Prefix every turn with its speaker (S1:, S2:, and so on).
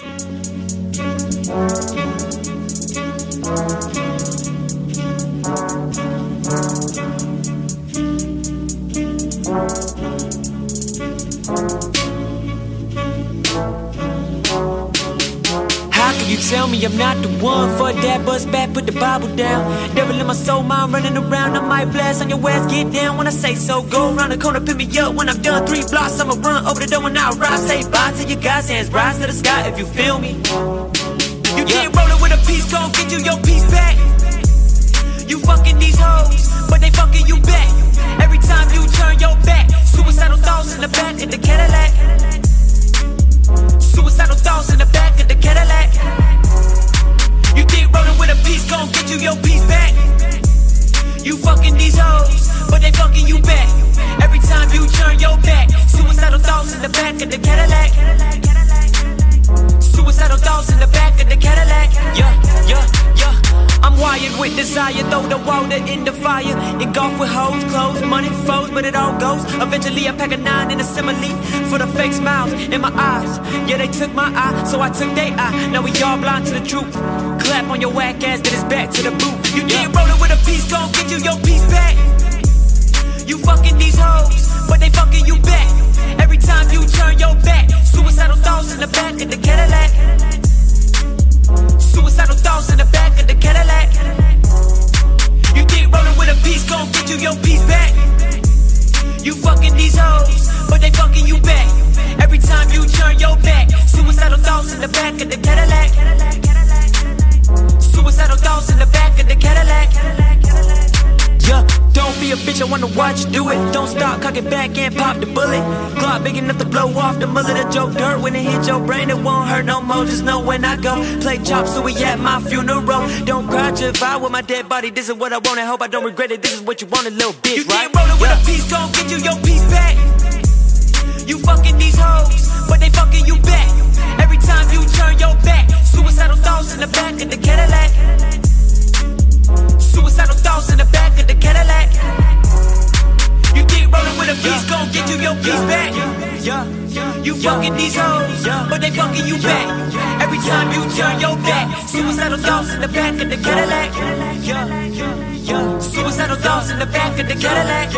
S1: How you tell me I'm not the one for that buzz back, put the Bible down. Devil in my soul, mind running around. I might blast on your ass, get down when I say so. Go around the corner, pick me up when I'm done. Three blocks, I'ma run over the door when I rise. Say bye to your guys, hands rise to the sky if you feel me. You can't roll it with a piece, gon' get you your get you your back? You fucking these hoes, desire, throw the water in the fire. Engulfed with hoes, clothes, money, foes, but it all goes. Eventually, I pack a nine in a simile for the fake smiles in my eyes. Yeah, they took my eye, so I took their eye. Now we all blind to the truth. Clap on your whack ass, then it's back to the boot. You can't roll it with a piece, gon' get you your piece back. You fucking these hoes, but they fucking you back. You fucking these hoes, but they fucking you back. Every time you turn your back, suicidal thoughts in the back of the Cadillac. Suicidal thoughts in the back of the Cadillac. Yeah, a bitch, I wanna watch you do it. Don't stop, cock it back and pop the bullet. Glock big enough to blow off the mullet of Joe Dirt. When it hit your brain, it won't hurt no more. Just know when I go. Play chop, so we at my funeral. Don't cry, just vibe with my dead body. This is what I want, and hope I don't regret it. This is what you wanted, little bitch, you right? You rolling with a piece, gon' get you your piece back. You fucking these hoes, but they fucking you back. Every time you turn your back, suicidal thoughts in the back of the Cadillac. Get you your piece back? You fucking these hoes, but they fucking you back. Every time you turn your back, suicidal thoughts in the back of the Cadillac. Suicidal thoughts in the back of the Cadillac.